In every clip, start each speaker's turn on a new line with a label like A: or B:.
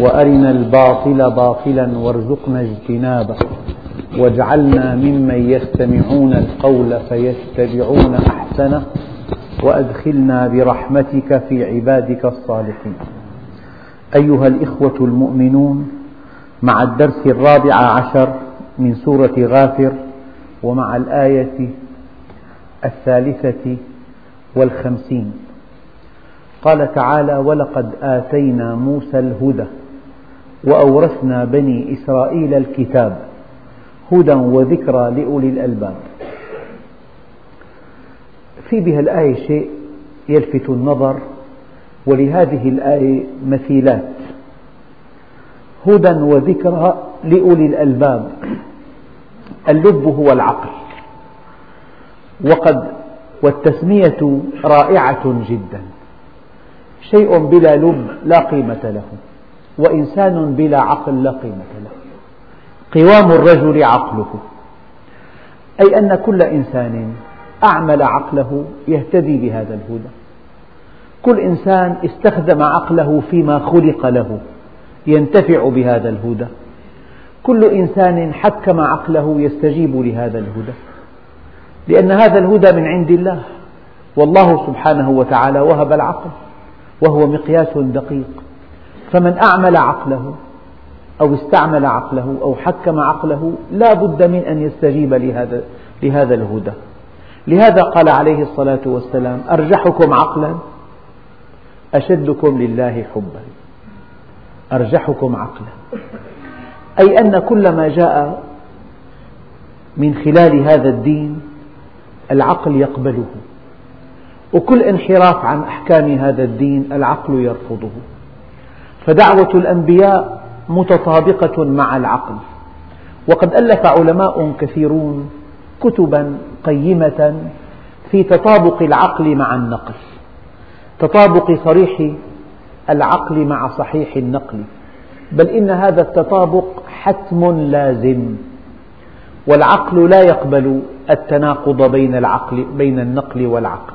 A: وأرنا الباطل باطلا وارزقنا اجتنابه. واجعلنا ممن يستمعون القول فيتبعون أحسنه وأدخلنا برحمتك في عبادك الصالحين. أيها الإخوة المؤمنون مع الدرس الرابع عشر من سورة غافر ومع الآية الثالثة والخمسين قال تعالى ولقد آتينا موسى الهدى وأورثنا بني إسرائيل الكتاب هدى وذكرى لأولي الألباب. في بها الآية شيء يلفت النظر ولهذه الآية مثيلات. هدى وذكرى لأولي الألباب. اللب هو العقل. وقد والتسمية رائعة جدا. شيء بلا لب لا قيمة له. وإنسان بلا عقل لا قيمة له. قوام الرجل عقله. أي أن كل إنسان أعمل عقله يهتدي بهذا الهدى. كل إنسان استخدم عقله فيما خلق له ينتفع بهذا الهدى. كل إنسان حكم عقله يستجيب لهذا الهدى. لأن هذا الهدى من عند الله. والله سبحانه وتعالى وهب العقل. وهو مقياس دقيق. فمن أعمل عقله أو استعمل عقله أو حكم عقله لا بد من أن يستجيب لهذا, لهذا الهدى. لهذا قال عليه الصلاة والسلام أرجحكم عقلا؟ أشدكم لله حبا. أرجحكم عقلا. أي أن كل ما جاء من خلال هذا الدين العقل يقبله وكل انحراف عن أحكام هذا الدين العقل يرفضه. فدعوة الأنبياء متطابقة مع العقل. وقد ألف علماء كثيرون كتبا قيمة في تطابق العقل مع النقل تطابق صريح العقل مع صحيح النقل. بل إن هذا التطابق حتم لازم والعقل لا يقبل التناقض بين العقل بين النقل والعقل.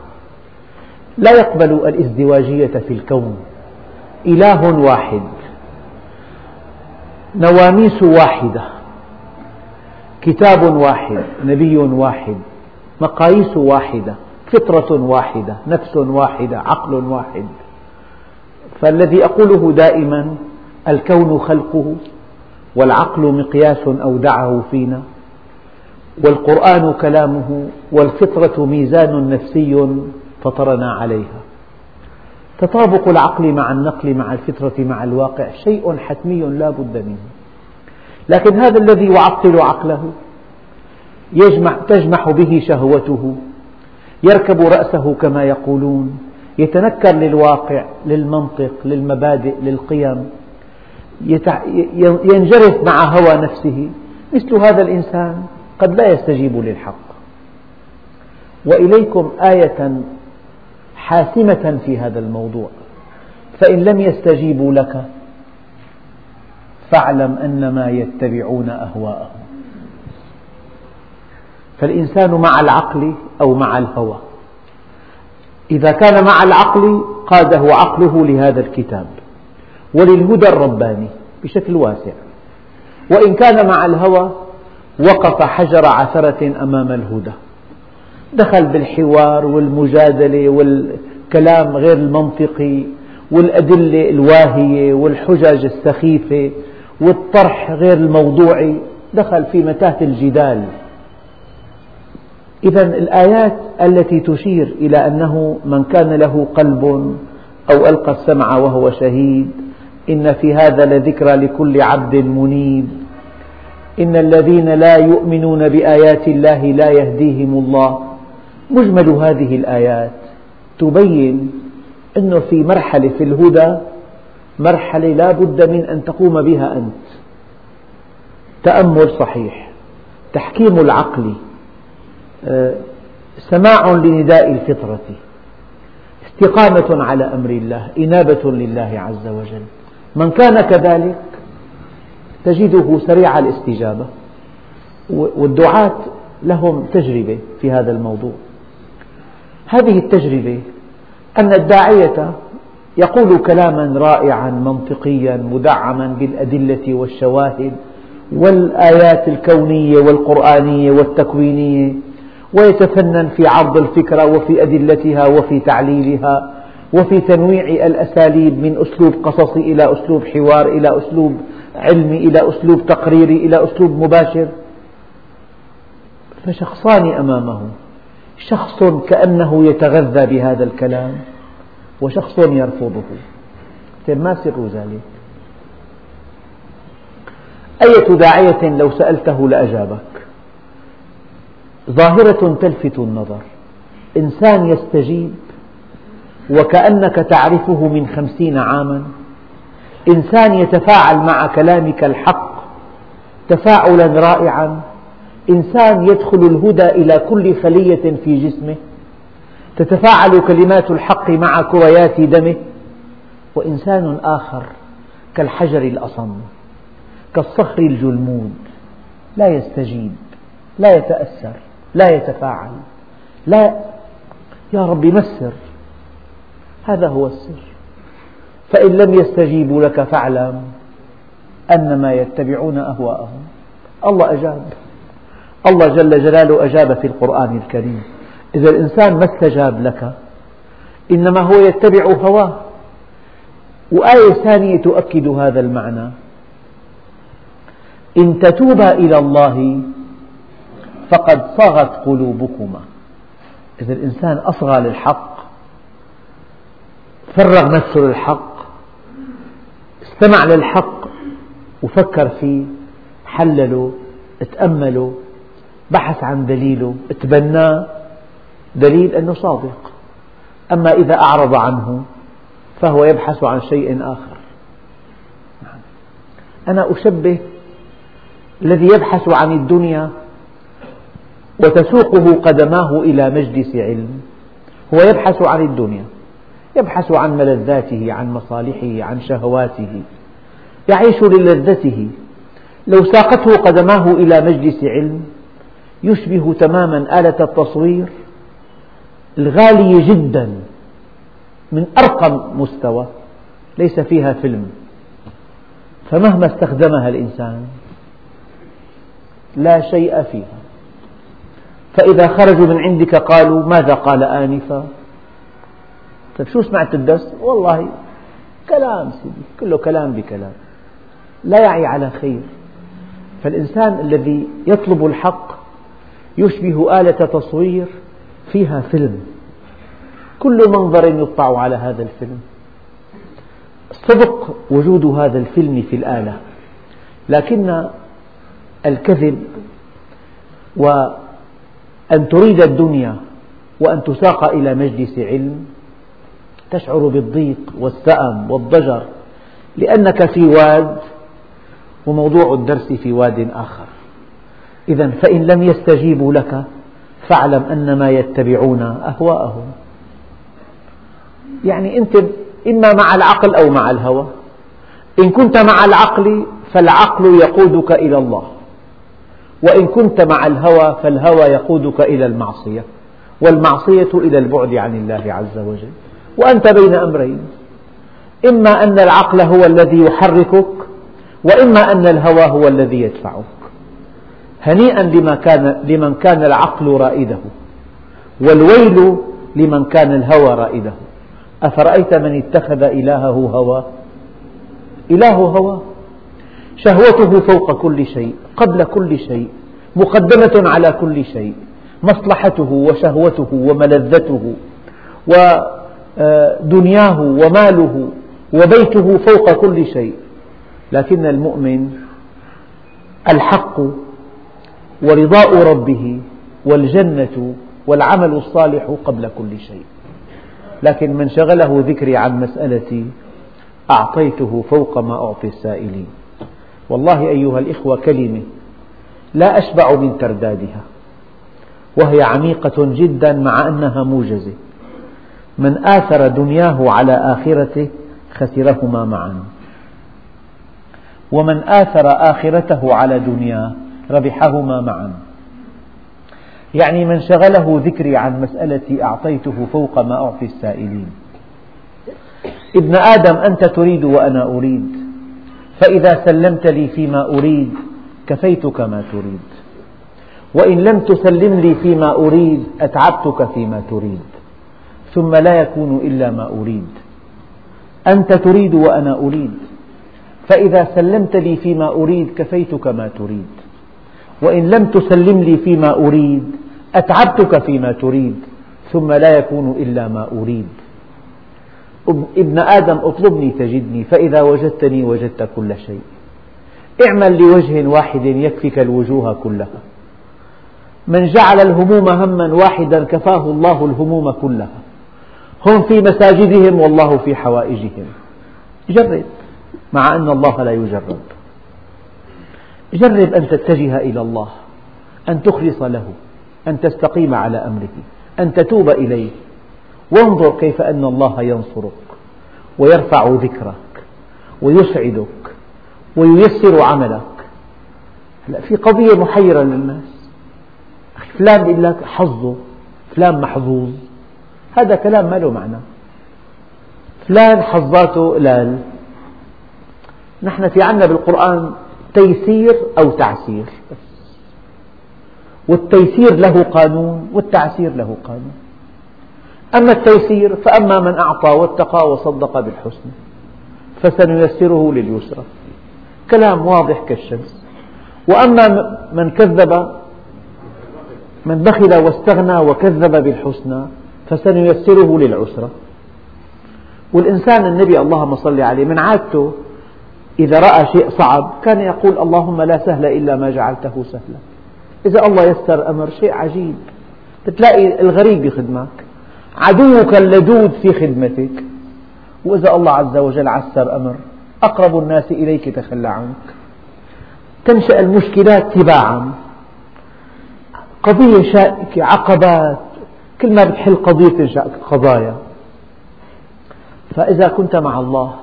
A: لا يقبل الازدواجية في الكون. إله واحد. نواميس واحدة. كتاب واحد نبي واحد مقاييس واحدة فطرة واحدة نفس واحدة عقل واحد. فالذي أقوله دائما الكون خلقه والعقل مقياس أودعه فينا والقرآن كلامه والفطرة ميزان نفسي فطرنا عليها. تطابق العقل مع النقل مع الفطرة مع الواقع شيء حتمي لا بد منه. لكن هذا الذي يعطل عقله يجمع تجمح به شهوته يركب رأسه كما يقولون يتنكر للواقع للمنطق للمبادئ للقيم ينجرف مع هوى نفسه. مثل هذا الإنسان قد لا يستجيب للحق. وإليكم آية حاسمة في هذا الموضوع. فإن لم يستجيبوا لك فاعلم أنما يتبعون أهواءهم. فالإنسان مع العقل أو مع الهوى. إذا كان مع العقل قاده عقله لهذا الكتاب. وللهدى الرباني بشكل واسع. وإن كان مع الهوى وقف حجر عثرة أمام الهدى. دخل بالحوار والمجادلة والكلام غير المنطقي والأدلة الواهية والحجج السخيفة والطرح غير الموضوعي دخل في متاهة الجدال. إذا الآيات التي تشير إلى أنه من كان له قلب أو ألقى السمع وهو شهيد إن في هذا لذكرى لكل عبد منيب. إن الذين لا يؤمنون بآيات الله لا يهديهم الله. مجمل هذه الآيات تبين أنه في مرحلة في الهدى مرحلة لا بد من أن تقوم بها أنت. تأمل صحيح. تحكيم العقل. آه، سماع لنداء الفطرة. استقامة على أمر الله. إنابة لله عز وجل. من كان كذلك تجده سريع الاستجابة. والدعاة لهم تجربة في هذا الموضوع. هذه التجربة أن الداعية يقول كلاما رائعا منطقيا مدعما بالأدلة والشواهد والآيات الكونية والقرآنية والتكوينية ويتفنن في عرض الفكرة وفي أدلتها وفي تعليلها وفي تنويع الأساليب من أسلوب قصصي إلى أسلوب حوار إلى أسلوب علمي إلى أسلوب تقريري إلى أسلوب مباشر. فشخصان أمامه. شخص كأنه يتغذى بهذا الكلام وشخص يرفضه. طيب ما سر ذلك؟ أية داعية لو سألته لأجابك. ظاهرة تلفت النظر. إنسان يستجيب وكأنك تعرفه من خمسين عاما. إنسان يتفاعل مع كلامك الحق تفاعلا رائعا. إنسان يدخل الهدى إلى كل خلية في جسمه تتفاعل كلمات الحق مع كريات دمه وإنسان آخر كالحجر الأصم كالصخر الجلمود لا يستجيب لا يتأثر لا يتفاعل لا يا رب ما السر هذا هو السر. فإن لم يستجيبوا لك فاعلم أنما يتبعون أهواءهم. الله أجاب. الله جل جلاله أجاب في القرآن الكريم. إذا الإنسان ما استجاب لك إنما هو يتبع هواه. وآية ثانية تؤكد هذا المعنى. إن تتوبا إلى الله فقد صغت قلوبكما. إذا الإنسان أصغى للحق فرغ نفسه للحق استمع للحق وفكر فيه حلله تأمله بحث عن دليله تبناه دليل أنه صادق. أما إذا أعرض عنه فهو يبحث عن شيء آخر. أنا أشبه الذي يبحث عن الدنيا وتسوقه قدماه إلى مجلس علم. هو يبحث عن الدنيا يبحث عن ملذاته عن مصالحه عن شهواته. يعيش للذته. لو ساقته قدماه إلى مجلس علم يشبه تماما آلة التصوير الغالية جدا من أرقى مستوى ليس فيها فيلم. فمهما استخدمها الإنسان لا شيء فيها. فإذا خرجوا من عندك قالوا ماذا قال آنفا؟ طيب شو سمعت الدرس؟ والله كلام سيدي كله كلام بكلام. لا يعي على خير. فالإنسان الذي يطلب الحق يشبه آلة تصوير فيها فيلم. كل منظر يطبع على هذا الفيلم. صدق وجود هذا الفيلم في الآلة لكن الكذب وأن تريد الدنيا وأن تساق إلى مجلس علم تشعر بالضيق والسأم والضجر لأنك في واد وموضوع الدرس في واد آخر. إذا فإن لم يستجيبوا لك فاعلم أنما يتبعون أهواءهم. يعني أنت إما مع العقل أو مع الهوى. إن كنت مع العقل فالعقل يقودك إلى الله. وإن كنت مع الهوى فالهوى يقودك إلى المعصية. والمعصية إلى البعد عن الله عز وجل. وأنت بين أمرين. إما أن العقل هو الذي يحركك وإما أن الهوى هو الذي يدفعك. هنيئا لمن كان, لمن كان العقل رائده والويل لمن كان الهوى رائده. أفرأيت من اتخذ إلهه هواه إله هواه شهوته فوق كل شيء قبل كل شيء مقدمة على كل شيء مصلحته وشهوته وملذته ودنياه وماله وبيته فوق كل شيء. لكن المؤمن الحق ورضاء ربه والجنة والعمل الصالح قبل كل شيء. لكن من شغله ذكري عن مسألتي أعطيته فوق ما أعطي السائلين. والله أيها الإخوة كلمة لا أشبع من تردادها وهي عميقة جدا مع أنها موجزة. من آثر دنياه على آخرته خسرهما معا. ومن آثر آخرته على دنياه ربحهما معا. يعني من شغله ذكري عن مسألتي أعطيته فوق ما أعطي السائلين. ابن آدم أنت تريد وأنا أريد. فإذا سلمت لي فيما أريد كفيتك ما تريد. وإن لم تسلم لي فيما أريد أتعبتك فيما تريد. ثم لا يكون إلا ما أريد. أنت تريد وأنا أريد. فإذا سلمت لي فيما أريد كفيتك ما تريد. وإن لم تسلم لي فيما أريد أتعبتك فيما تريد ثم لا يكون إلا ما أريد. ابن آدم اطلبني تجدني فإذا وجدتني وجدت كل شيء. اعمل لوجه واحد يكفك الوجوه كلها. من جعل الهموم هما واحدا كفاه الله الهموم كلها. هم في مساجدهم والله في حوائجهم. جرب مع أن الله لا يجرب. جرب أن تتجه إلى الله أن تخلص له أن تستقيم على أمره أن تتوب إليه. وانظر كيف أن الله ينصرك ويرفع ذكرك ويسعدك وييسر عملك. هلا في قضية محيرة للناس. فلان يقول لك حظه فلان محظوظ. هذا كلام ما له معنى. فلان حظاته قلال نحن في عنا بالقرآن تيسير أو تعسير. والتيسير له قانون والتعسير له قانون. أما التيسير فأما من أعطى واتقى وصدق بالحسنى فسنيسره لليسرى. كلام واضح كالشمس. وأما من كذب من بخل واستغنى وكذب بالحسنى فسنيسره للعسرى. والإنسان النبي اللهم صل عليه من عادته إذا رأى شيء صعب كان يقول اللهم لا سهل إلا ما جعلته سهلا. إذا الله يسر أمر شيء عجيب. تلاقي الغريب يخدمك عدوك اللدود في خدمتك. وإذا الله عز وجل عسر أمر أقرب الناس إليك تخلى عنك تنشأ المشكلات تباعا. قضية شائكة عقبات. كل ما بتحل قضية تنشأ قضايا. فإذا كنت مع الله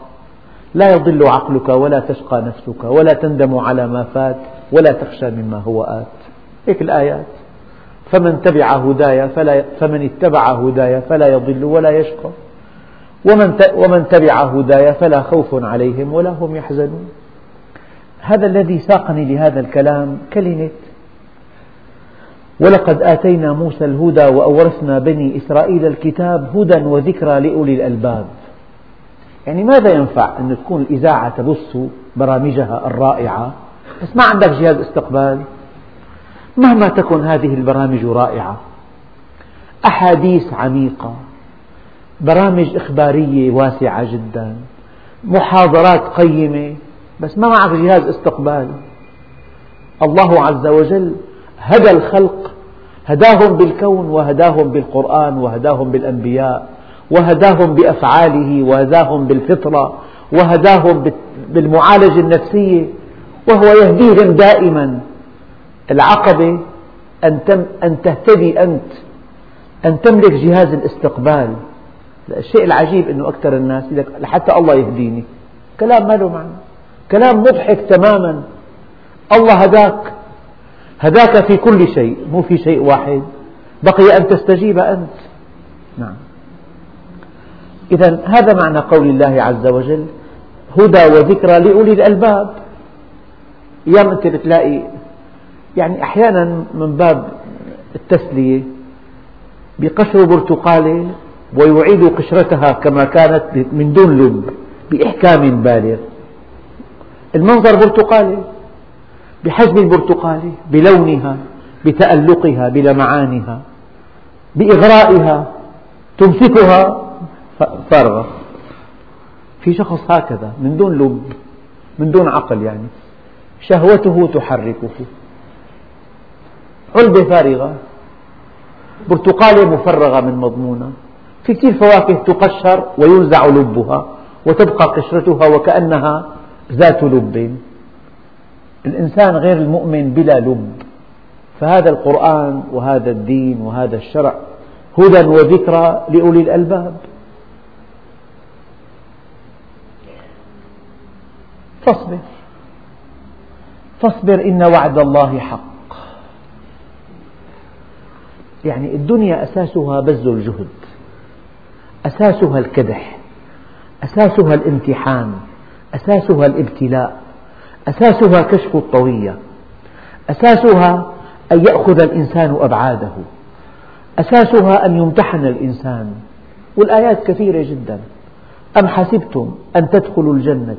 A: لا يضل عقلك ولا تشقى نفسك ولا تندم على ما فات ولا تخشى مما هو آت. هيك الآيات. فمن تبع هداي فلا فمن اتبع هداي فلا يضل ولا يشقى. ومن ومن تبع هداي فلا خوف عليهم ولا هم يحزنون. هذا الذي ساقني لهذا الكلام كلمة ولقد آتينا موسى الهدى وأورثنا بني إسرائيل الكتاب هدى وذكرى لأولي الألباب. يعني ماذا ينفع أن تكون الإذاعة تبث برامجها الرائعة؟ بس ما عندك جهاز استقبال. مهما تكن هذه البرامج رائعة. أحاديث عميقة. برامج إخبارية واسعة جدا. محاضرات قيمة. بس ما معك جهاز استقبال. الله عز وجل هدى الخلق. هداهم بالكون وهداهم بالقرآن وهداهم بالأنبياء. وهداهم بأفعاله وهداهم بالفطرة وهداهم بالمعالجة النفسية وهو يهديهم دائما. العقبة أن تهتدي أنت أن تملك جهاز الاستقبال. الشيء العجيب أنه أكثر الناس لحتى الله يهديني. كلام ما له معنى. كلام مضحك تماما. الله هداك. هداك في كل شيء مو في شيء واحد. بقي أن تستجيب أنت. نعم. إذا هذا معنى قول الله عز وجل هدى وذكرى لأولي الألباب. أيام أنت بتلاقي يعني أحيانا من باب التسلية بقشروا برتقالة ويعيدوا قشرتها كما كانت من دون لب بإحكام بالغ. المنظر برتقالي بحجم البرتقالة بلونها بتألقها بلمعانها بإغرائها تمسكها فارغة في شخص هكذا من دون لب من دون عقل يعني شهوته تحركه. علبة فارغة برتقالة مفرغة من مضمونها في كثير فواكه تقشر وينزع لبها وتبقى قشرتها وكأنها ذات لب. الإنسان غير المؤمن بلا لب. فهذا القرآن وهذا الدين وهذا الشرع هدى وذكرى لأولي الألباب. فاصبر. فاصبر إن وعد الله حق. يعني الدنيا أساسها بذل الجهد. أساسها الكدح. أساسها الامتحان. أساسها الابتلاء. أساسها كشف الطوية. أساسها أن يأخذ الإنسان أبعاده. أساسها أن يمتحن الإنسان. والآيات كثيرة جدا. أم حسبتم أن تدخلوا الجنة؟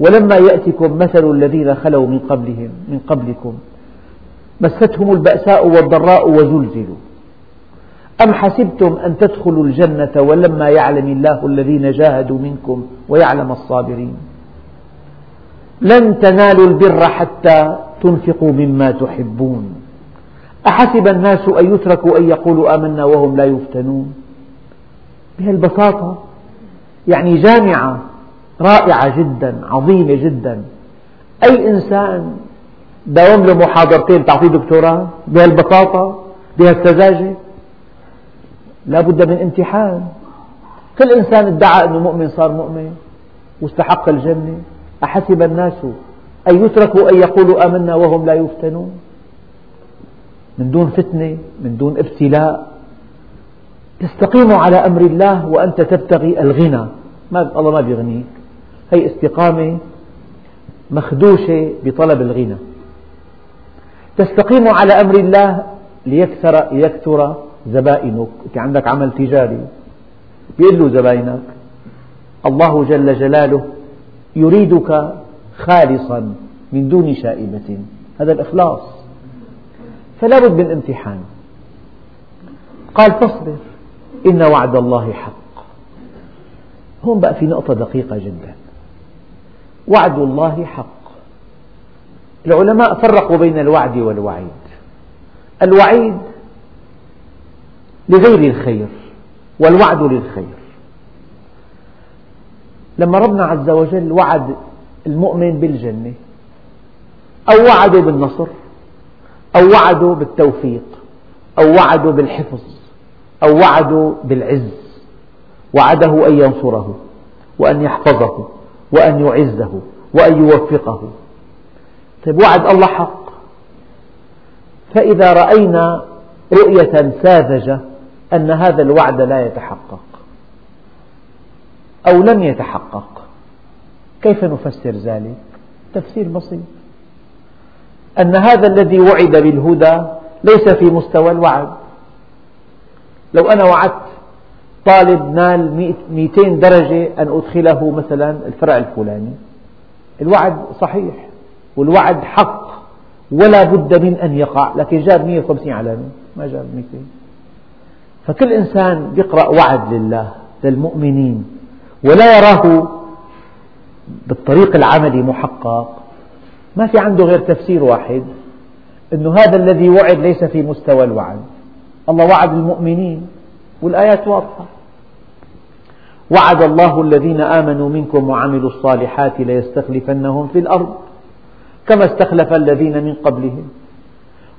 A: ولما يأتكم مثل الذين خلوا من قبلهم من قبلكم مستهم البأساء والضراء وزلزلوا. أم حسبتم أن تدخلوا الجنة ولما يعلم الله الذين جاهدوا منكم ويعلم الصابرين؟ لن تنالوا البر حتى تنفقوا مما تحبون. أحسب الناس أن يتركوا أن يقولوا آمنا وهم لا يفتنون؟ بهالبساطة. يعني جامعة رائعة جدا عظيمة جدا. أي إنسان داوم له محاضرتين تعطيه دكتوراه؟ بهالبساطة؟ بهالسذاجة؟ لا بد من امتحان. كل إنسان ادعى أنه مؤمن صار مؤمن. واستحق الجنة. أحسب الناس أن يتركوا أن يقولوا آمنا وهم لا يفتنون؟ من دون فتنة من دون ابتلاء. تستقيم على أمر الله وأنت تبتغي الغنى. ما الله ما بيغنيك. هي استقامة مخدوشة بطلب الغنى. تستقيم على أمر الله ليكثر, ليكثر زبائنك. عندك عمل تجاري بيقول له زبائنك الله جل جلاله يريدك خالصا من دون شائبة. هذا الإخلاص. فلا بد من امتحان. قال فاصبر إن وعد الله حق. هون بقى في نقطة دقيقة جدا. وعد الله حق. العلماء فرقوا بين الوعد والوعيد. الوعيد لغير الخير والوعد للخير. لما ربنا عز وجل وعد المؤمن بالجنة أو وعده بالنصر أو وعده بالتوفيق أو وعده بالحفظ أو وعده بالعز وعده أن ينصره وأن يحفظه. وأن يعزه وأن يوفقه. طيب وعد الله حق. فإذا رأينا رؤية ساذجة أن هذا الوعد لا يتحقق أو لم يتحقق كيف نفسر ذلك؟ تفسير بسيط. أن هذا الذي وعد بالهدى ليس في مستوى الوعد. لو أنا وعدت طالب نال 200 درجة أن أدخله مثلا الفرع الفلاني. الوعد صحيح والوعد حق ولا بد من أن يقع لكن جاب 150 علامة ما جاب 200 فكل إنسان يقرأ وعد لله للمؤمنين ولا يراه بالطريق العملي محقق. ما في عنده غير تفسير واحد أن هذا الذي وعد ليس في مستوى الوعد. الله وعد المؤمنين. والآيات واضحة. وعد الله الذين آمنوا منكم وعملوا الصالحات ليستخلفنهم في الأرض كما استخلف الذين من قبلهم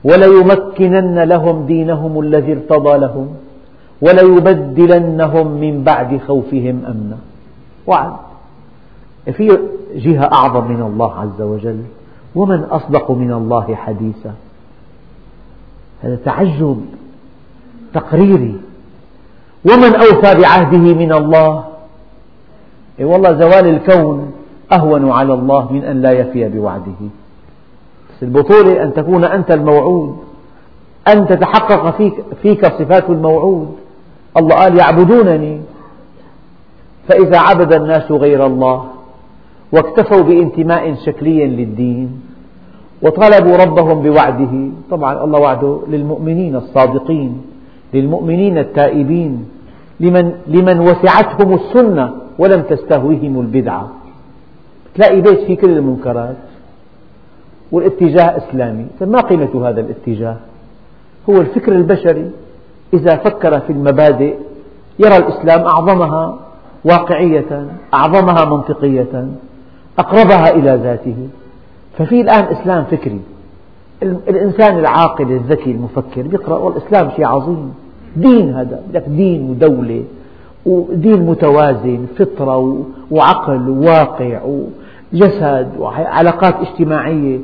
A: وليمكنن لهم دينهم الذي ارتضى لهم وليبدلنهم من بعد خوفهم أمنا. وعد. في جهة أعظم من الله عز وجل ومن أصدق من الله حديثا. هذا تعجب تقريري. ومن أوفى بعهده من الله. إيه والله زوال الكون أهون على الله من أن لا يفي بوعده. بس البطولة أن تكون أنت الموعود. أن تتحقق فيك, فيك صفات الموعود. الله قال يعبدونني. فإذا عبد الناس غير الله واكتفوا بانتماء شكلي للدين وطلبوا ربهم بوعده. طبعا الله وعده للمؤمنين الصادقين. للمؤمنين التائبين لمن, لمن وسعتهم السنة ولم تستهوهم البدعة. تلاقي بيت فيه كل المنكرات والاتجاه إسلامي. ما قيمة هذا الاتجاه؟ هو الفكر البشري. إذا فكر في المبادئ يرى الإسلام أعظمها واقعية أعظمها منطقية أقربها إلى ذاته. ففي الآن إسلام فكري. الإنسان العاقل الذكي المفكر يقرأ والإسلام شيء عظيم. دين هذا لك دين ودولة ودين متوازن فطرة وعقل وواقع وجسد وعلاقات اجتماعية.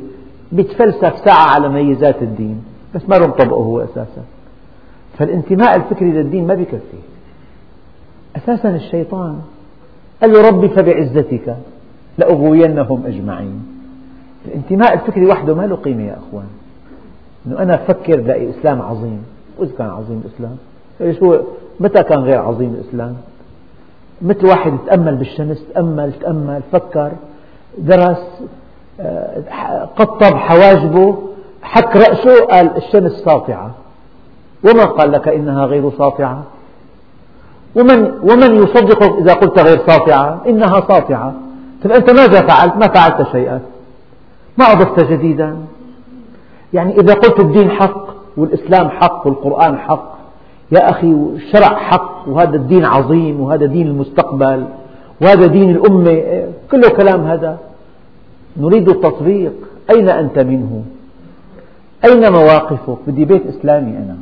A: بيتفلسف ساعة على ميزات الدين بس ما له مطبقه هو أساسا. فالانتماء الفكري للدين ما بيكفي. أساسا الشيطان. قال له ربي فبعزتك لأغوينهم أجمعين. الانتماء الفكري وحده ما له قيمة يا أخوان. أنه أنا أفكر لاقي إسلام عظيم. وإذا كان عظيم الإسلام. شو متى كان غير عظيم الإسلام؟ مثل واحد تأمل بالشمس تأمل تأمل فكر درس آه، قطب حواجبه حك رأسه قال الشمس ساطعة. ومن قال لك إنها غير ساطعة؟ ومن, ومن يصدقك إذا قلت غير ساطعة؟ إنها ساطعة. فأنت ماذا فعلت؟ ما فعلت شيئا. ما أضفت جديدا. يعني إذا قلت الدين حق والإسلام حق والقرآن حق يا أخي الشرع حق وهذا الدين عظيم وهذا دين المستقبل وهذا دين الأمة كله كلام هذا. نريد التطبيق. أين أنت منه؟ أين مواقفك؟ بدي بيت إسلامي أنا.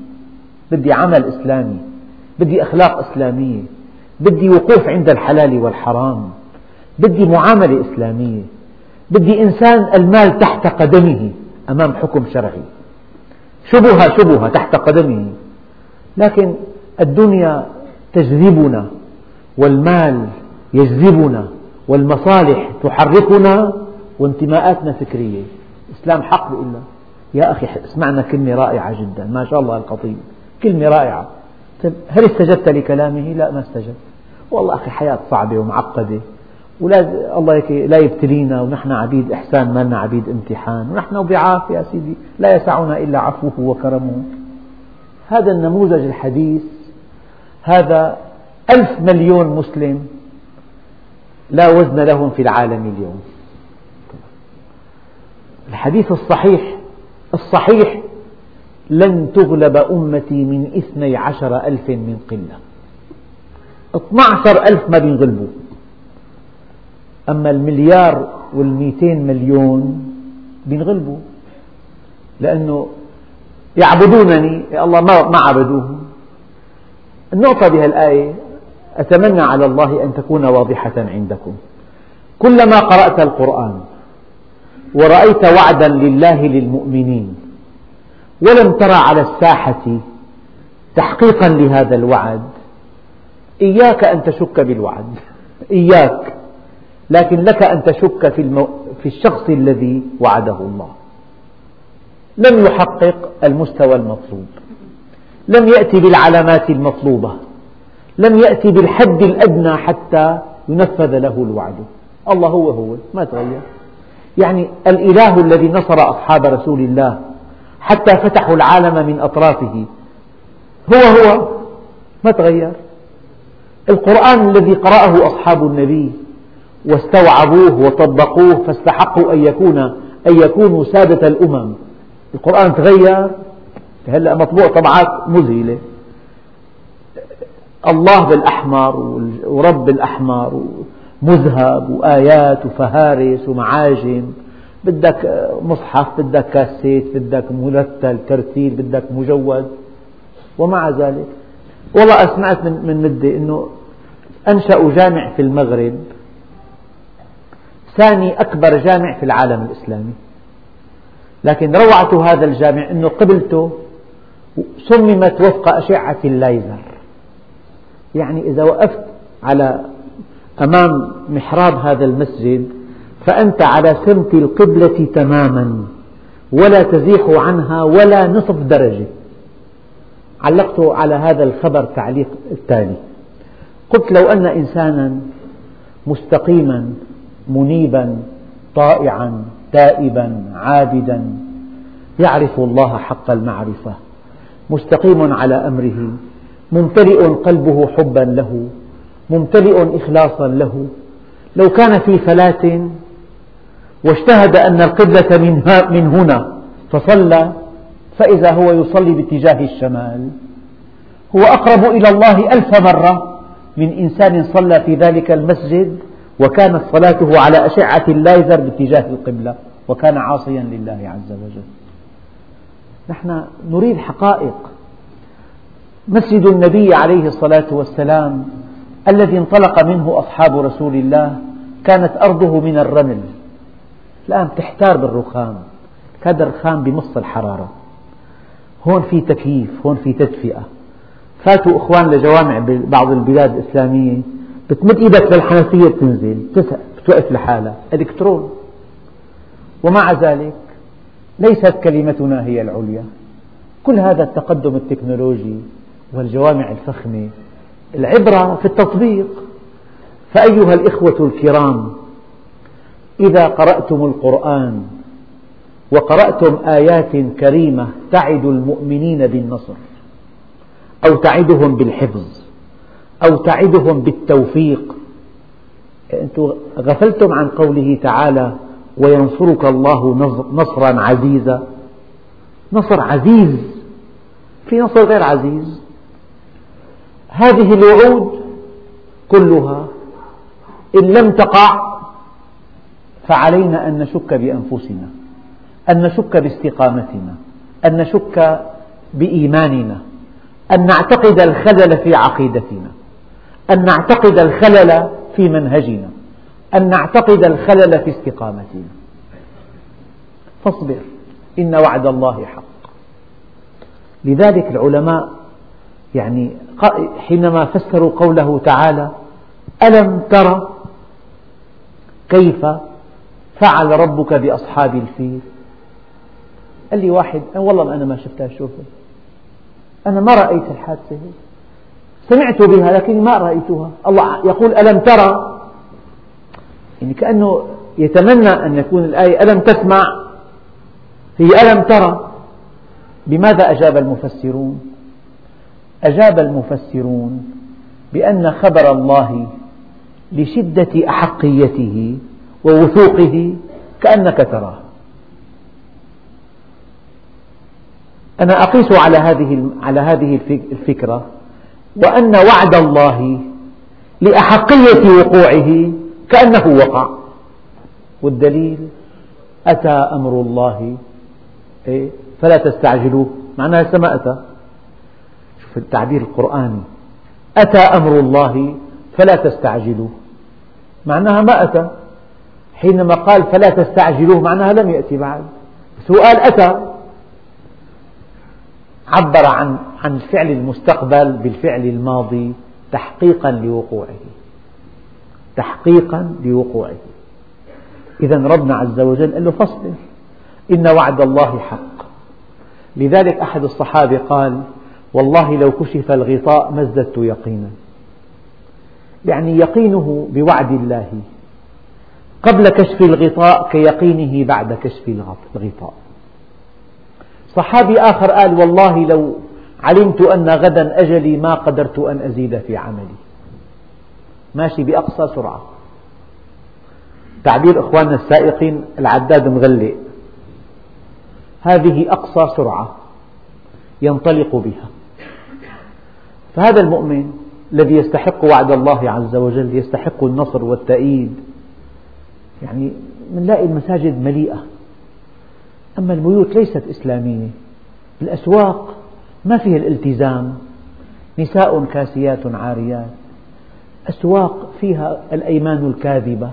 A: بدي عمل إسلامي. بدي أخلاق إسلامية. بدي وقوف عند الحلال والحرام. بدي معاملة إسلامية. بدي إنسان المال تحت قدمه أمام حكم شرعي. شبهة شبهة تحت قدمه. لكن الدنيا تجذبنا والمال يجذبنا والمصالح تحركنا وانتماءاتنا فكرية. الإسلام حق بيقول يا أخي اسمعنا كلمة رائعة جدا. ما شاء الله الخطيب كلمة رائعة. طيب هل استجبت لكلامه؟ لا ما استجبت. والله أخي حياة صعبة ومعقدة. ولا الله لا يبتلينا ونحن عبيد إحسان ما لنا عبيد امتحان ونحن بعافية يا سيدي لا يسعنا إلا عفوه وكرمه. هذا النموذج الحديث هذا ألف مليون مسلم لا وزن لهم في العالم اليوم. الحديث الصحيح الصحيح لن تغلب أمتي من اثني عشر ألف من قلة. اثنى عشر ألف ما بينغلبوا. أما المليار والمئتين مليون بينغلبوا لأنه يعبدونني الله ما عبدوه النقطة بهالآية أتمنى على الله أن تكون واضحة عندكم. كلما قرأت القرآن ورأيت وعدا لله للمؤمنين ولم ترى على الساحة تحقيقا لهذا الوعد إياك أن تشك بالوعد. إياك. لكن لك أن تشك في, المو... في الشخص الذي وعده الله. لم يحقق المستوى المطلوب. لم يأتي بالعلامات المطلوبة. لم يأتي بالحد الأدنى حتى ينفذ له الوعد. الله هو هو ما تغير. يعني الإله الذي نصر أصحاب رسول الله حتى فتحوا العالم من أطرافه هو هو ما تغير. القرآن الذي قرأه أصحاب النبي واستوعبوه وطبقوه فاستحقوا أن يكون أن يكونوا سادة الأمم. القرآن تغير. هلأ مطبوع طبعات مذهلة. الله بالأحمر ورب بالأحمر مذهب وآيات وفهارس ومعاجم. بدك مصحف بدك كاسيت بدك مرتل ترتيل بدك مجود. ومع ذلك. والله سمعت من مدة أنه أنشأوا جامع في المغرب. ثاني أكبر جامع في العالم الإسلامي. لكن روعة هذا الجامع أنه قبلته صممت وفق أشعة الليزر يعني إذا وقفت على أمام محراب هذا المسجد فأنت على سمت القبلة تماما ولا تزيح عنها ولا نصف درجة. علقت على هذا الخبر تعليق التالي. قلت لو أن إنسانا مستقيما منيبا طائعا تائبا عابدا. يعرف الله حق المعرفة. مستقيم على أمره. ممتلئ قلبه حبا له. ممتلئ إخلاصا له. لو كان في فلاة واجتهد أن القبلة من هنا فصلى فإذا هو يصلي باتجاه الشمال. هو أقرب إلى الله ألف مرة من إنسان صلى في ذلك المسجد. وكانت صلاته على أشعة الليزر باتجاه القبلة وكان عاصيا لله عز وجل. نحن نريد حقائق. مسجد النبي عليه الصلاة والسلام الذي انطلق منه أصحاب رسول الله كانت أرضه من الرمل. الآن تحتار بالرخام هذا الرخام بنص الحرارة. هون في تكييف هون في تدفئة. فاتوا إخوان لجوامع بعض البلاد الإسلامية بتمد إيدك للحنفية بتنزل بتوقف لحالها إلكترون ومع ذلك ليست كلمتنا هي العليا. كل هذا التقدم التكنولوجي والجوامع الفخمة العبرة في التطبيق. فأيها الإخوة الكرام إذا قرأتم القرآن وقرأتم آيات كريمة تعد المؤمنين بالنصر أو تعدهم بالحفظ أو تعدهم بالتوفيق. أنتم غفلتم عن قوله تعالى وينصرك الله نصرا عزيزا. نصر عزيز. في نصر غير عزيز. هذه الوعود كلها إن لم تقع فعلينا أن نشك بأنفسنا أن نشك باستقامتنا أن نشك بإيماننا أن نعتقد الخلل في عقيدتنا. أن نعتقد الخلل في منهجنا أن نعتقد الخلل في استقامتنا. فاصبر إن وعد الله حق. لذلك العلماء يعني حينما فسروا قوله تعالى ألم تر كيف فعل ربك بأصحاب الفيل؟ قال لي واحد والله أنا ما شفتها شوفه. أنا ما رأيت الحادثة هي سمعت بها لكن ما رأيتها. الله يقول ألم ترى؟ يعني كأنه يتمنى أن يكون الآية ألم تسمع؟ هي ألم ترى؟ بماذا أجاب المفسرون؟ أجاب المفسرون بأن خبر الله لشدة أحقيته ووثوقه كأنك تراه. أنا أقيس على هذه على هذه الفكرة. وأن وعد الله لأحقية وقوعه كأنه وقع. والدليل أتى أمر الله إيه؟ فلا تستعجلوه. معناها لسه ما أتى. شوف التعبير القرآني. أتى أمر الله فلا تستعجلوه. معناها ما أتى. حينما قال فلا تستعجلوه معناها لم يأتي بعد. قال أتى. عبر عن عن فعل المستقبل بالفعل الماضي تحقيقا لوقوعه. تحقيقا لوقوعه. إذا ربنا عز وجل قال له فاصبر. إن وعد الله حق. لذلك أحد الصحابة قال والله لو كشف الغطاء ما ازددت يقينا. يعني يقينه بوعد الله. قبل كشف الغطاء كيقينه بعد كشف الغطاء. صحابي آخر قال والله لو علمت أن غدا أجلي ما قدرت أن أزيد في عملي. ماشي بأقصى سرعة. تعبير إخواننا السائقين العداد مغلق هذه أقصى سرعة ينطلق بها. فهذا المؤمن الذي يستحق وعد الله عز وجل يستحق النصر والتأييد يعني نلاقي المساجد مليئة. أما البيوت ليست إسلامية. الأسواق ما فيها الالتزام. نساء كاسيات عاريات. أسواق فيها الأيمان الكاذبة.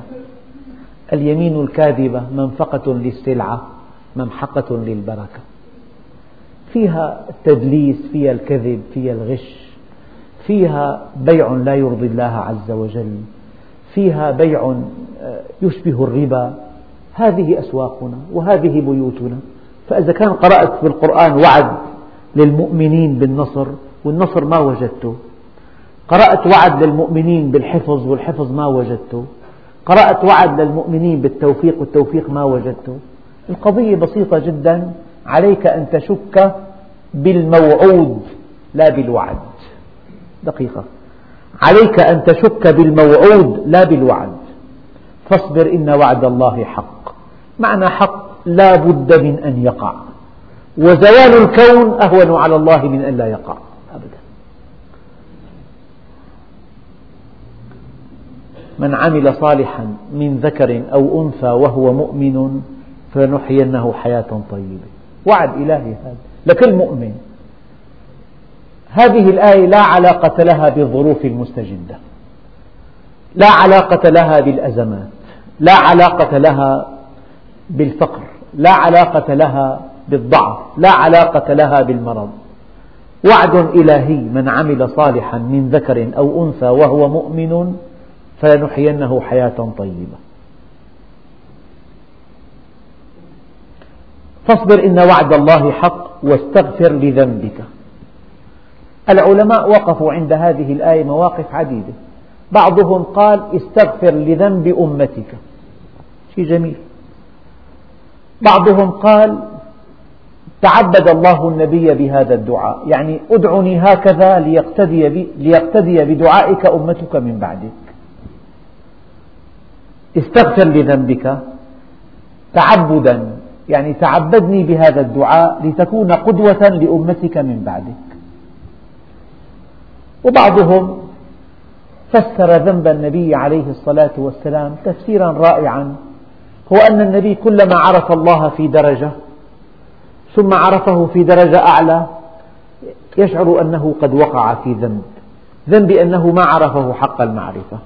A: اليمين الكاذبة منفقة للسلعة ممحقة للبركة. فيها التدليس فيها الكذب فيها الغش. فيها بيع لا يرضي الله عز وجل. فيها بيع آه، يشبه الربا. هذه أسواقنا وهذه بيوتنا. فإذا كان قرأت في القرآن وعد للمؤمنين بالنصر والنصر ما وجدته. قرأت وعد للمؤمنين بالحفظ والحفظ ما وجدته. قرأت وعد للمؤمنين بالتوفيق والتوفيق ما وجدته. القضية بسيطة جدا. عليك أن تشك بالموعود لا بالوعد. دقيقة. عليك أن تشك بالموعود لا بالوعد. فاصبر إن وعد الله حق. معنى حق لا بد من أن يقع. وزوال الكون أهون على الله من أن لا يقع. أبدا. من عمل صالحا من ذكر أو أنثى وهو مؤمن فلنحيينه حياة طيبة. وعد إلهي هذا. لكل مؤمن هذه الآية لا علاقة لها بالظروف المستجدة. لا علاقة لها بالأزمات. لا علاقة لها بالفقر. لا علاقة لها بالضعف لا علاقة لها بالمرض. وعد إلهي من عمل صالحا من ذكر أو أنثى وهو مؤمن فلنحيينه حياة طيبة. فاصبر إن وعد الله حق واستغفر لذنبك. العلماء وقفوا عند هذه الآية مواقف عديدة. بعضهم قال استغفر لذنب أمتك. شيء جميل. بعضهم قال تعبد الله النبي بهذا الدعاء يعني ادعني هكذا ليقتدي, ليقتدي بدعائك أمتك من بعدك. استغفر لذنبك تعبدا يعني تعبدني بهذا الدعاء لتكون قدوة لأمتك من بعدك. وبعضهم فسر ذنب النبي عليه الصلاة والسلام تفسيرا رائعا هو أن النبي كلما عرف الله في درجة ثم عرفه في درجة أعلى يشعر أنه قد وقع في ذنب. ذنب أنه ما عرفه حق المعرفة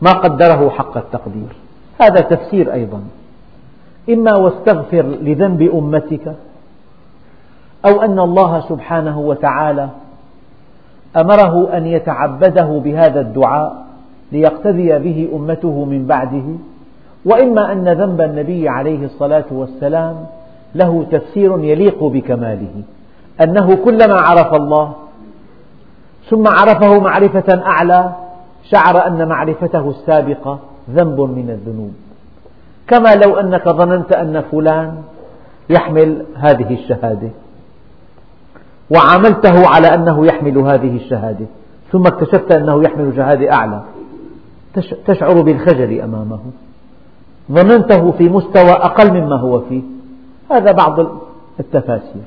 A: ما قدره حق التقدير. هذا تفسير أيضا. إما واستغفر لذنب أمتك أو أن الله سبحانه وتعالى أمره أن يتعبده بهذا الدعاء ليقتدي به أمته من بعده. وإما أن ذنب النبي عليه الصلاة والسلام له تفسير يليق بكماله أنه كلما عرف الله ثم عرفه معرفة أعلى شعر أن معرفته السابقة ذنب من الذنوب. كما لو أنك ظننت أن فلان يحمل هذه الشهادة وعاملته على أنه يحمل هذه الشهادة ثم اكتشفت أنه يحمل شهادة أعلى تشعر بالخجل أمامه. ظننته في مستوى أقل مما هو فيه. هذا بعض التفاسير.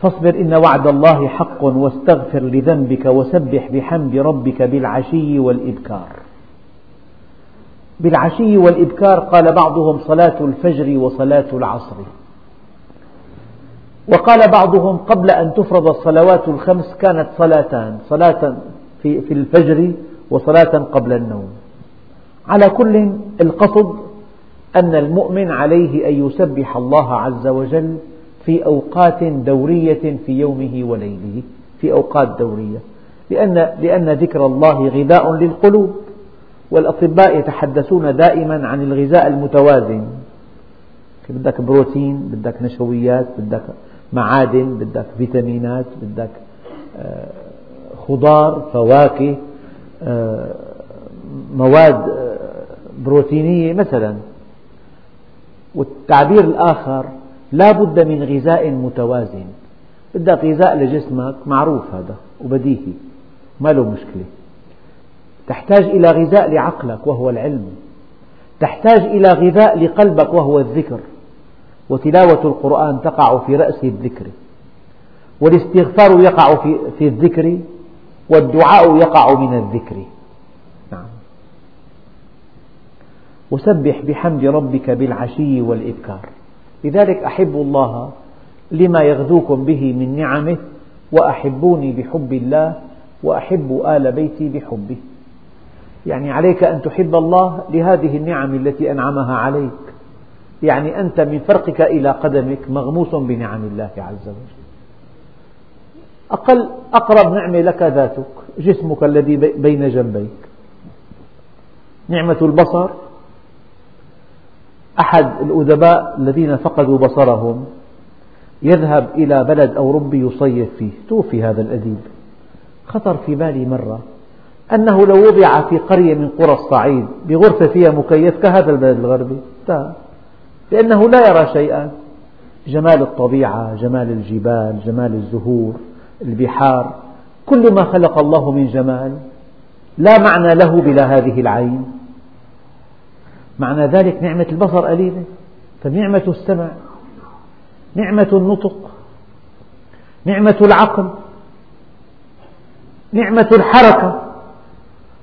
A: فاصبر إن وعد الله حق واستغفر لذنبك وسبح بحمد ربك بالعشي والإبكار. بالعشي والإبكار قال بعضهم صلاة الفجر وصلاة العصر. وقال بعضهم قبل أن تفرض الصلوات الخمس كانت صلاتان صلاة في, الفجر وصلاة قبل النوم. على كل القصد أن المؤمن عليه أن يسبح الله عز وجل في أوقات دورية في يومه وليله في أوقات دورية لأن, لأن ذكر الله غذاء للقلوب والأطباء يتحدثون دائما عن الغذاء المتوازن. بدك بروتين بدك نشويات بدك معادن بدك فيتامينات بدك آه، خضار فواكه آه، مواد آه، بروتينية مثلا. والتعبير الآخر لا بد من غذاء متوازن. بدك غذاء لجسمك معروف هذا وبديهي ما له مشكلة. تحتاج إلى غذاء لعقلك وهو العلم. تحتاج إلى غذاء لقلبك وهو الذكر. وتلاوة القرآن تقع في رأس الذكر. والاستغفار يقع في الذكر. والدعاء يقع من الذكر نعم وسبح بحمد ربك بالعشي والإبكار. لذلك أحبوا الله لما يغذوكم به من نعمه وأحبوني بحب الله وأحب آل بيتي بحبه. يعني عليك أن تحب الله لهذه النعم التي أنعمها عليك. يعني أنت من فرقك إلى قدمك مغموس بنعم الله عز وجل. أقل أقرب نعمة لك ذاتك جسمك الذي بين جنبيك. نعمة البصر أحد الأدباء الذين فقدوا بصرهم يذهب إلى بلد أوروبي يصيف فيه. توفي هذا الأديب. خطر في بالي مرة أنه لو وضع في قرية من قرى الصعيد بغرفة فيها مكيف كهذا البلد الغربي. لأنه لا يرى شيئا. جمال الطبيعة جمال الجبال جمال الزهور البحار كل ما خلق الله من جمال. لا معنى له بلا هذه العين. معنى ذلك نعمة البصر قليلة فنعمة السمع نعمة النطق نعمة العقل نعمة الحركة.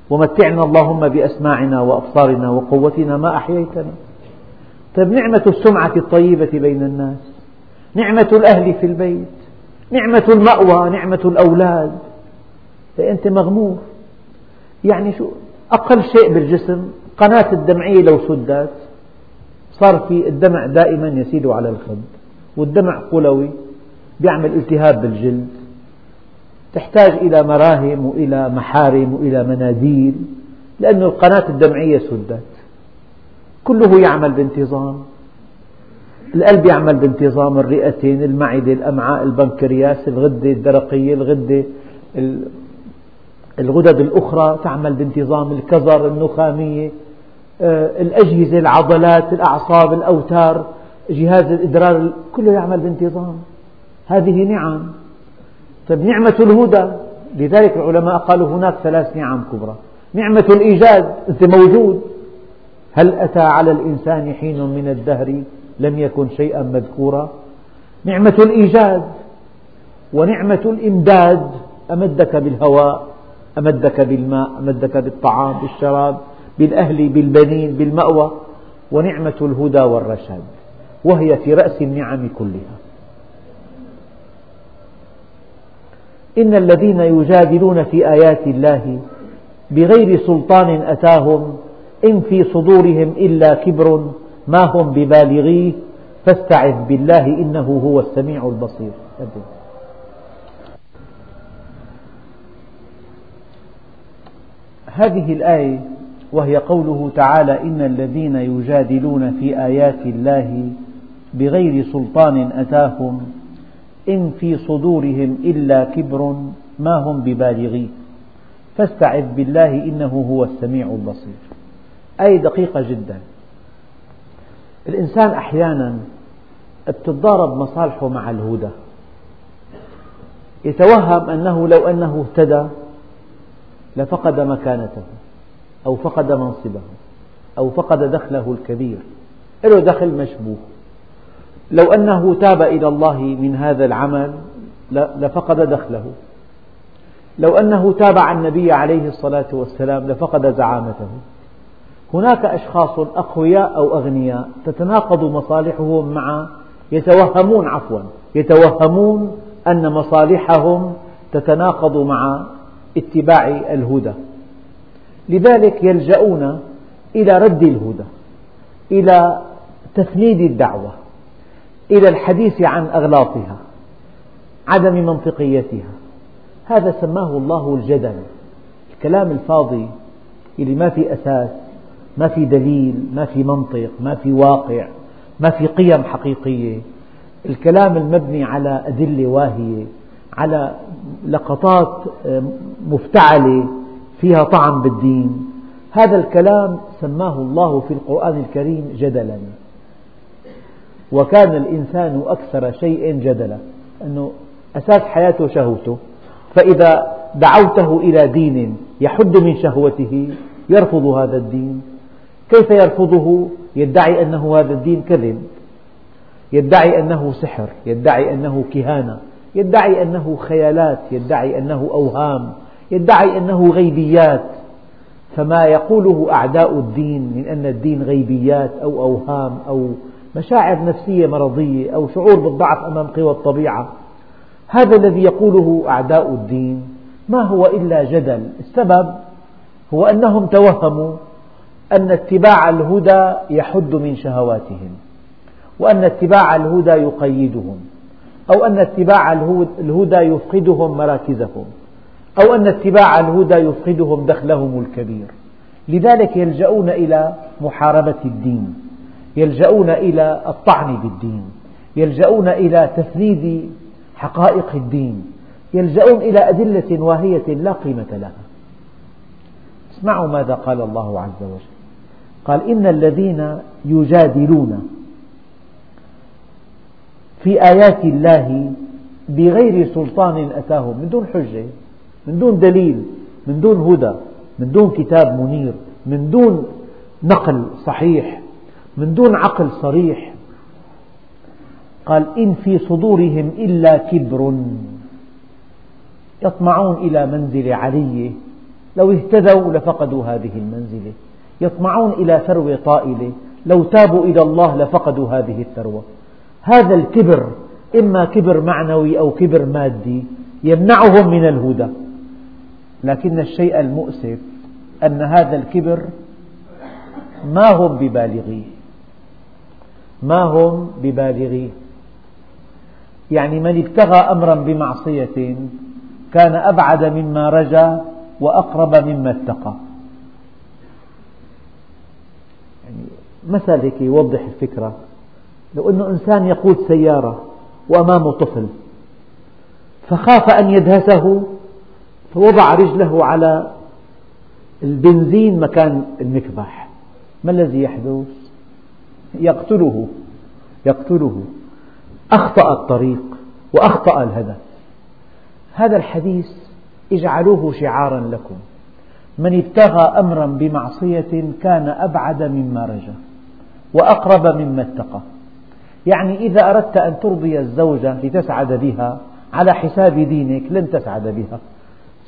A: ومتعنا اللهم بأسماعنا وأبصارنا وقوتنا ما أحييتنا. طيب نعمة السمعة الطيبة بين الناس نعمة الأهل في البيت نعمة المأوى نعمة الأولاد. أنت مغمور. يعني شو؟ أقل شيء بالجسم قناة الدمعية لو سدت صار في الدمع دائما يسيل على الخد والدمع قلوي يعمل التهاب بالجلد تحتاج إلى مراهم وإلى محارم وإلى مناديل لأن القناة الدمعية سدت. كله يعمل بانتظام القلب يعمل بانتظام الرئتين المعدة الأمعاء البنكرياس الغدة الدرقية الغدة الغدد الأخرى تعمل بانتظام الكظر النخامية آه، الأجهزة العضلات الأعصاب الأوتار جهاز الإدرار كله يعمل بانتظام. هذه نعم. طيب نعمة الهدى لذلك العلماء قالوا هناك ثلاث نعم كبرى. نعمة الإيجاد أنت موجود. هل أتى على الإنسان حين من الدهر لم يكن شيئا مذكورا؟ نعمة الإيجاد ونعمة الإمداد أمدك بالهواء. أمدك بالماء أمدك بالطعام بالشراب بالأهل بالبنين بالمأوى ونعمة الهدى والرشاد وهي في رأس النعم كلها. إن الذين يجادلون في آيات الله بغير سلطان أتاهم إن في صدورهم إلا كبر ما هم ببالغيه فاستعذ بالله إنه هو السميع البصير. هذه الآية وهي قوله تعالى إن الذين يجادلون في آيات الله بغير سلطان أتاهم إن في صدورهم إلا كبر ما هم ببالغيه فاستعذ بالله إنه هو السميع البصير. آية دقيقة جدا. الإنسان أحيانا تتضارب مصالحه مع الهدى. يتوهم أنه لو أنه اهتدى لفقد مكانته أو فقد منصبه أو فقد دخله الكبير. له دخل مشبوه. لو أنه تاب إلى الله من هذا العمل لفقد دخله. لو أنه تابع النبي عليه الصلاة والسلام لفقد زعامته. هناك أشخاص أقوياء أو أغنياء تتناقض مصالحهم مع يتوهمون عفوا يتوهمون أن مصالحهم تتناقض مع اتباع الهدى. لذلك يلجؤون إلى رد الهدى إلى تفنيد الدعوة إلى الحديث عن أغلاطها عدم منطقيتها. هذا سماه الله الجدل الكلام الفاضي اللي ما في أساس ما في دليل ما في منطق ما في واقع ما في قيم حقيقية. الكلام المبني على أدلة واهية على لقطات آه، مفتعلة فيها طعن بالدين. هذا الكلام سماه الله في القرآن الكريم جدلا. وكان الإنسان أكثر شيء جدلا أنه أساس حياته شهوته. فإذا دعوته إلى دين يحد من شهوته يرفض هذا الدين. كيف يرفضه؟ يدعي أنه هذا الدين كذب. يدعي أنه سحر. يدعي أنه كهانة. يدعي أنه خيالات يدعي أنه أوهام يدعي أنه غيبيات. فما يقوله أعداء الدين من أن الدين غيبيات أو أوهام أو مشاعر نفسية مرضية أو شعور بالضعف أمام قوى الطبيعة. هذا الذي يقوله أعداء الدين. ما هو إلا جدل. السبب هو أنهم توهموا أن اتباع الهدى يحد من شهواتهم وأن اتباع الهدى يقيدهم. أو أن اتباع الهدى يفقدهم مراكزهم أو أن اتباع الهدى يفقدهم دخلهم الكبير. لذلك يلجؤون إلى محاربة الدين يلجؤون إلى الطعن بالدين يلجؤون إلى تفنيد حقائق الدين يلجؤون إلى أدلة واهية لا قيمة لها. اسمعوا ماذا قال الله عز وجل. قال إن الذين يجادلون في آيات الله بغير سلطان أتاهم من دون حجة من دون دليل من دون هدى من دون كتاب منير من دون نقل صحيح من دون عقل صريح. قال إن في صدورهم إلا كبر. يطمعون إلى منزل علية لو اهتدوا لفقدوا هذه المنزلة يطمعون إلى ثروة طائلة. لو تابوا إلى الله لفقدوا هذه الثروة. هذا الكبر إما كبر معنوي أو كبر مادي يمنعهم من الهدى. لكن الشيء المؤسف أن هذا الكبر ما هم ببالغيه. ما هم ببالغيه. يعني من ابتغى أمرا بمعصية كان أبعد مما رجا وأقرب مما اتقى. يعني مثل هيك يوضح الفكرة. لو أن إنسان يقود سيارة وأمامه طفل فخاف أن يدهسه فوضع رجله على البنزين مكان المكبح. ما الذي يحدث؟ يقتله يقتله. أخطأ الطريق وأخطأ الهدف. هذا الحديث اجعلوه شعارا لكم. من ابتغى أمرا بمعصية كان أبعد مما رجا وأقرب مما اتقى. يعني إذا أردت أن ترضي الزوجة لتسعد بها على حساب دينك لن تسعد بها.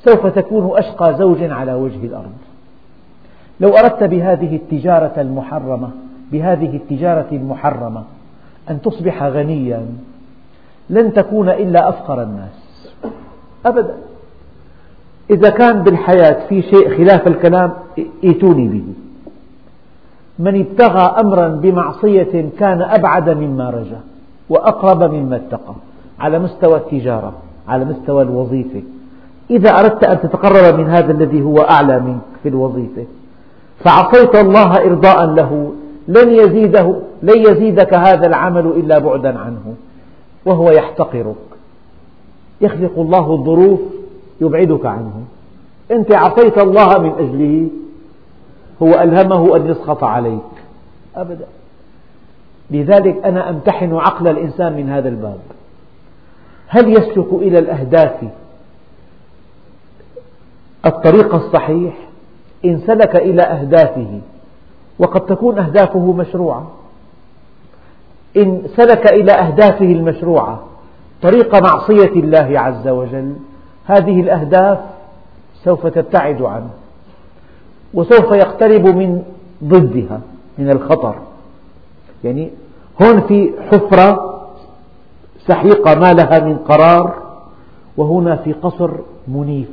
A: سوف تكون أشقى زوج على وجه الأرض. لو أردت بهذه التجارة المحرمة بهذه التجارة المحرمة أن تصبح غنيا لن تكون إلا أفقر الناس. أبدا. إذا كان بالحياة في شيء خلاف الكلام ائتوني به. من ابتغى أمرا بمعصية كان أبعد مما رجا وأقرب مما اتقى على مستوى التجارة على مستوى الوظيفة. إذا أردت أن تتقرب من هذا الذي هو أعلى منك في الوظيفة فعصيت الله إرضاء له لن يزيده لن يزيدك هذا العمل إلا بعدا عنه وهو يحتقرك. يخلق الله الظروف يبعدك عنه. أنت عصيت الله من أجله هو ألهمه أن يسخط عليك. أبدا. لذلك أنا أمتحن عقل الإنسان من هذا الباب. هل يسلك إلى الأهداف الطريق الصحيح؟ إن سلك إلى أهدافه وقد تكون أهدافه مشروعة. إن سلك إلى أهدافه المشروعة طريق معصية الله عز وجل هذه الأهداف سوف تبتعد عنه. وسوف يقترب من ضدها من الخطر. يعني هون في حفرة سحيقة ما لها من قرار وهنا في قصر منيف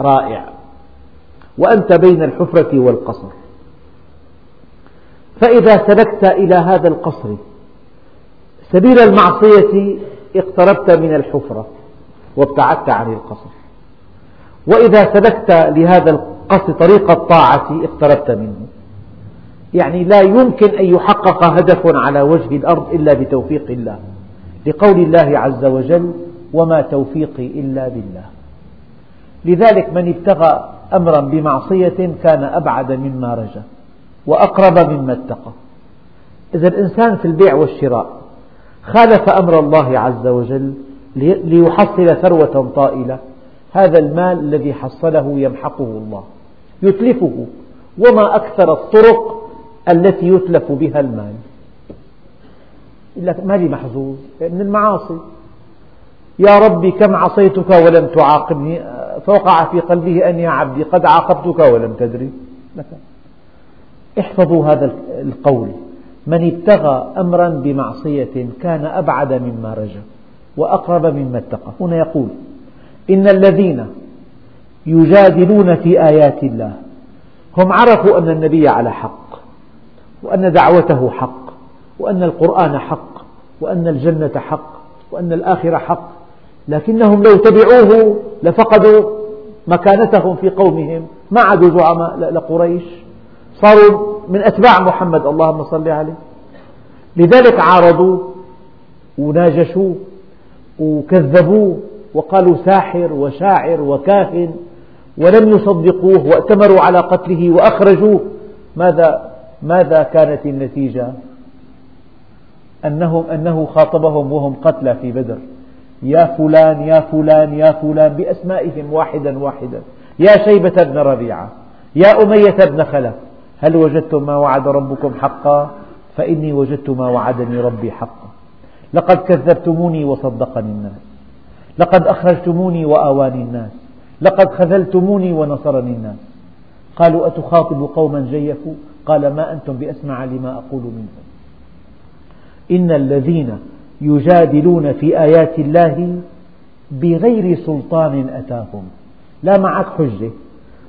A: رائع. وأنت بين الحفرة والقصر. فإذا سلكت إلى هذا القصر سبيل المعصية اقتربت من الحفرة وابتعدت عن القصر. وإذا سلكت لهذا القصد طريق الطاعة اقتربت منه. يعني لا يمكن أن يحقق هدف على وجه الأرض إلا بتوفيق الله. لقول الله عز وجل وما توفيقي إلا بالله. لذلك من ابتغى أمرا بمعصية كان أبعد مما رجا وأقرب مما اتقى. إذا الإنسان في البيع والشراء خالف أمر الله عز وجل ليحصل ثروة طائلة هذا المال الذي حصله يمحقه الله. يتلفه وما أكثر الطرق التي يتلف بها المال. يقول لك مالي محظوظ من المعاصي. يا ربي كم عصيتك ولم تعاقبني؟ فوقع في قلبه أن يا عبدي قد عاقبتك ولم تدري. مثلا. احفظوا هذا القول. من ابتغى أمرا بمعصية كان أبعد مما رجا وأقرب مما اتقى. هنا يقول إن الذين يجادلون في آيات الله. هم عرفوا أن النبي على حق وأن دعوته حق وأن القرآن حق وأن الجنة حق وأن الآخرة حق. لكنهم لو تبعوه لفقدوا مكانتهم في قومهم. ما عادوا زعماء لقريش صاروا من أتباع محمد اللهم صل عليه. لذلك عارضوا وناجشوه وكذبوه وقالوا ساحر وشاعر وكاهن. ولم يصدقوه وائتمروا على قتله وأخرجوه. ماذا ماذا كانت النتيجة؟ أنهم أنه خاطبهم وهم قتلى في بدر. يا فلان يا فلان يا فلان بأسمائهم واحدا واحدا. يا شيبة بن ربيعة يا أمية بن خلف هل وجدتم ما وعد ربكم حقا؟ فإني وجدت ما وعدني ربي حقا. لقد كذبتموني وصدقني الناس. لقد أخرجتموني وآواني الناس. لقد خذلتموني ونصرني الناس. قالوا أتخاطب قوما جيفوا؟ قال ما أنتم بأسمع لما أقول منهم إن الذين يجادلون في آيات الله بغير سلطان أتاهم. لا معك حجة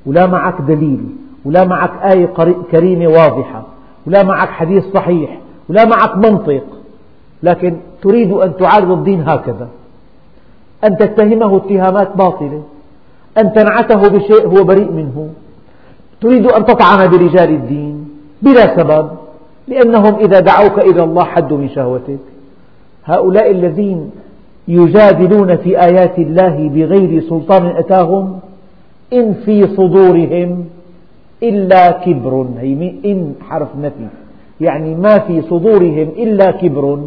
A: ولا معك دليل ولا معك آية كريمة واضحة ولا معك حديث صحيح ولا معك منطق. لكن تريد أن تعارض الدين هكذا. أن تتهمه اتهامات باطلة. أن تنعته بشيء هو بريء منه. تريد أن تطعن برجال الدين بلا سبب لأنهم إذا دعوك إلى الله حدوا من شهوتك. هؤلاء الذين يجادلون في آيات الله بغير سلطان أتاهم إن في صدورهم إلا كبر. هي إن حرف نفي. يعني ما في صدورهم إلا كبر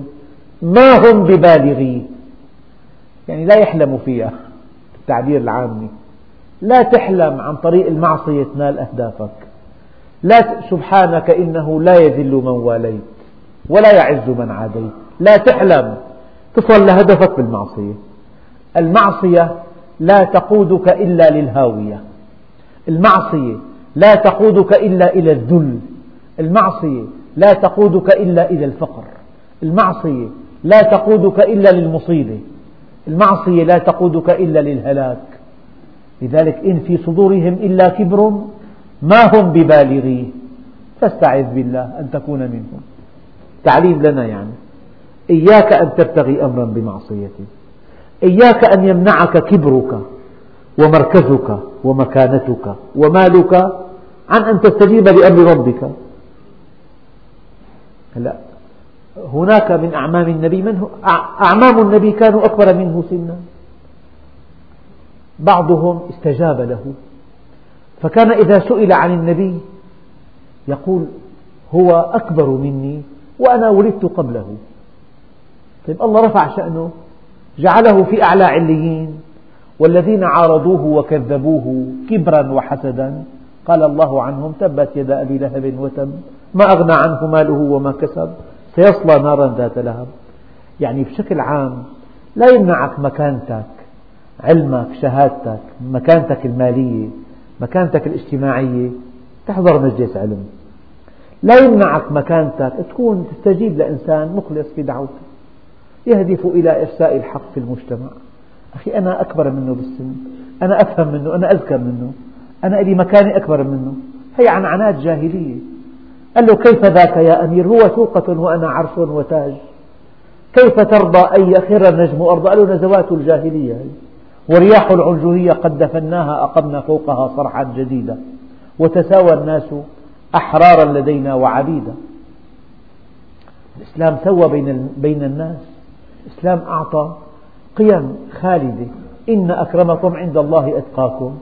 A: ما هم ببالغيه. يعني لا يحلموا فيها التعبير العامي. لا تحلم عن طريق المعصية تنال أهدافك. لا سبحانك إنه لا يذل من واليت ولا يعز من عاديت. لا تحلم تصل لهدفك بالمعصية. المعصية لا تقودك إلا للهاوية. المعصية لا تقودك إلا إلى الذل. المعصية لا تقودك إلا إلى الفقر. المعصية لا تقودك إلا للمصيبة. المعصية لا تقودك إلا للهلاك. لذلك إن في صدورهم إلا كبر ما هم ببالغيه. فاستعذ بالله أن تكون منهم. تعليم لنا يعني. إياك أن تبتغي أمرا بمعصيته إياك أن يمنعك كبرك ومركزك ومكانتك ومالك عن أن تستجيب لأمر ربك. هلا هناك من أعمام النبي من أعمام النبي كانوا أكبر منه سنا. بعضهم استجاب له. فكان إذا سئل عن النبي يقول هو أكبر مني وأنا ولدت قبله. طيب الله رفع شأنه جعله في أعلى عليين والذين عارضوه وكذبوه كبرا وحسدا. قال الله عنهم تبت يد أبي لهب وتب ما أغنى عنه ماله وما كسب سيصلى نارا ذات لهب. يعني بشكل عام لا يمنعك مكانتك علمك شهادتك مكانتك المالية مكانتك الاجتماعية تحضر مجلس علم. لا يمنعك مكانتك تكون تستجيب لإنسان مخلص في دعوته يهدف إلى إرساء الحق في المجتمع. أخي أنا أكبر منه بالسن أنا أفهم منه أنا أذكر منه أنا لي مكانة أكبر منه. هي عنعنات جاهلية. قال له كيف ذاك يا أمير؟ هو سوقة وأنا عرش وتاج. كيف ترضى أن يخر النجم أرضا قال له نزوات الجاهلية هي ورياح العنجهية قد دفناها أقمنا فوقها صرحا جديدا. وتساوى الناس أحرارا لدينا وعبيدا الإسلام سوى بين الناس. الإسلام أعطى قيم خالدة. إن أكرمكم عند الله أتقاكم.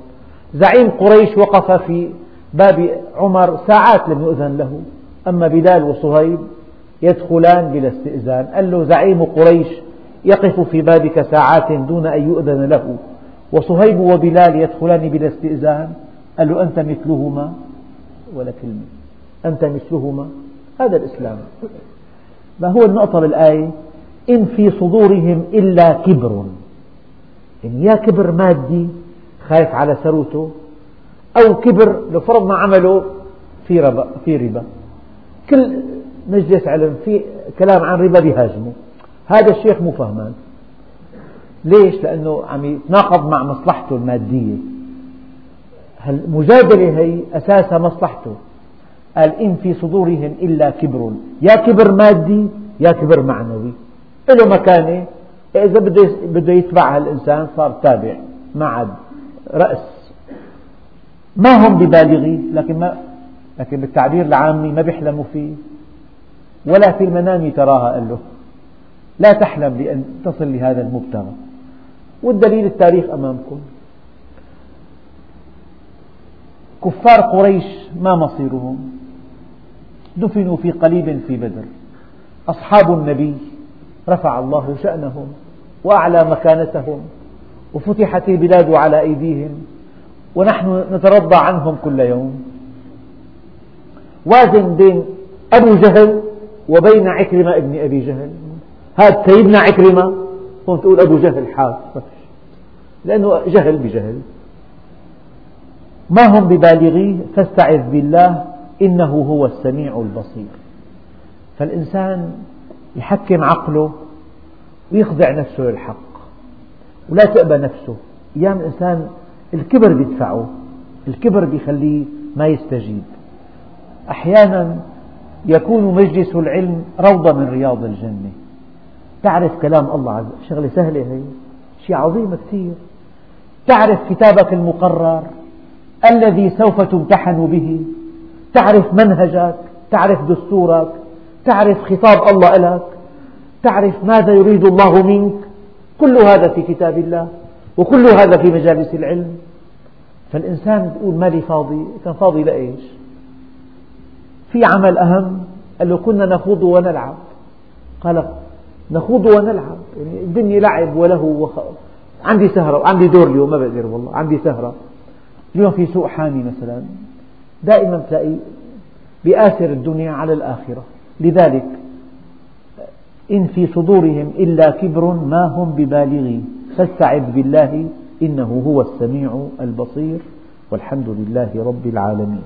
A: زعيم قريش وقف في باب عمر ساعات لم يؤذن له. أما بلال وصهيب يدخلان بلا استئذان. قال له زعيم قريش يقف في بابك ساعات دون أن يؤذن له وصهيب وبلال يدخلان بلا استئذان قال له أنت مثلهما؟ ولا كلمة. أنت مثلهما؟ هذا الإسلام. ما هو النقطة بالآية إن في صدورهم إلا كبر. يعني يا كبر مادي خايف على ثروته أو كبر لو فرضنا عمله في ربا, في ربا. كل مجلس علم في كلام عن ربا بيهاجمه هذا الشيخ مو فهمان. ليش؟ لأنه عم يتناقض مع مصلحته المادية. المجادلة هي أساسها مصلحته؟ قال إن في صدورهم إلا كبر. يا كبر مادي يا كبر معنوي. له مكانة. إذا بده بده يتبع الإنسان صار تابع ما عاد رأس. ما هم ببالغي لكن ما لكن بالتعبير العامي ما بيحلموا فيه. ولا في المنام تراها قال له. لا تحلم لأن تصل لهذا المبتغى. والدليل التاريخ أمامكم. كفار قريش ما مصيرهم؟ دفنوا في قليب في بدر. أصحاب النبي رفع الله شأنهم وأعلى مكانتهم وفتحت البلاد على أيديهم ونحن نترضى عنهم كل يوم. وازن بين أبو جهل وبين عكرمة ابن أبي جهل. هذا سيدنا عكرمة هون تقول أبو جهل حاس لأنه جهل بجهل. ما هم ببالغيه؟ فاستعذ بالله إنه هو السميع البصير. فالإنسان يحكم عقله ويخضع نفسه للحق. ولا تأبى نفسه. أيام الإنسان الكبر بيدفعه الكبر بيخليه ما يستجيب. أحيانا يكون مجلس العلم روضة من رياض الجنة. تعرف كلام الله عز وجل. شغلة سهلة هي شيء عظيم كثير. تعرف كتابك المقرر الذي سوف تمتحن به. تعرف منهجك تعرف دستورك تعرف خطاب الله لك تعرف ماذا يريد الله منك. كل هذا في كتاب الله وكل هذا في مجالس العلم. فالإنسان يقول مالي فاضي كان فاضي لإيش؟ في عمل أهم قال له كنا نخوض ونلعب. قال نخوض ونلعب. يعني الدنيا لعب وله وخ... عندي سهرة وعندي دور اليوم ما بقدر والله. عندي سهرة. اليوم في سوق حامي مثلا. دائما تلاقي بآثر الدنيا على الآخرة. لذلك إن في صدورهم إلا كبر ما هم ببالغي فاستعذ بالله إنه هو السميع البصير. والحمد لله رب العالمين.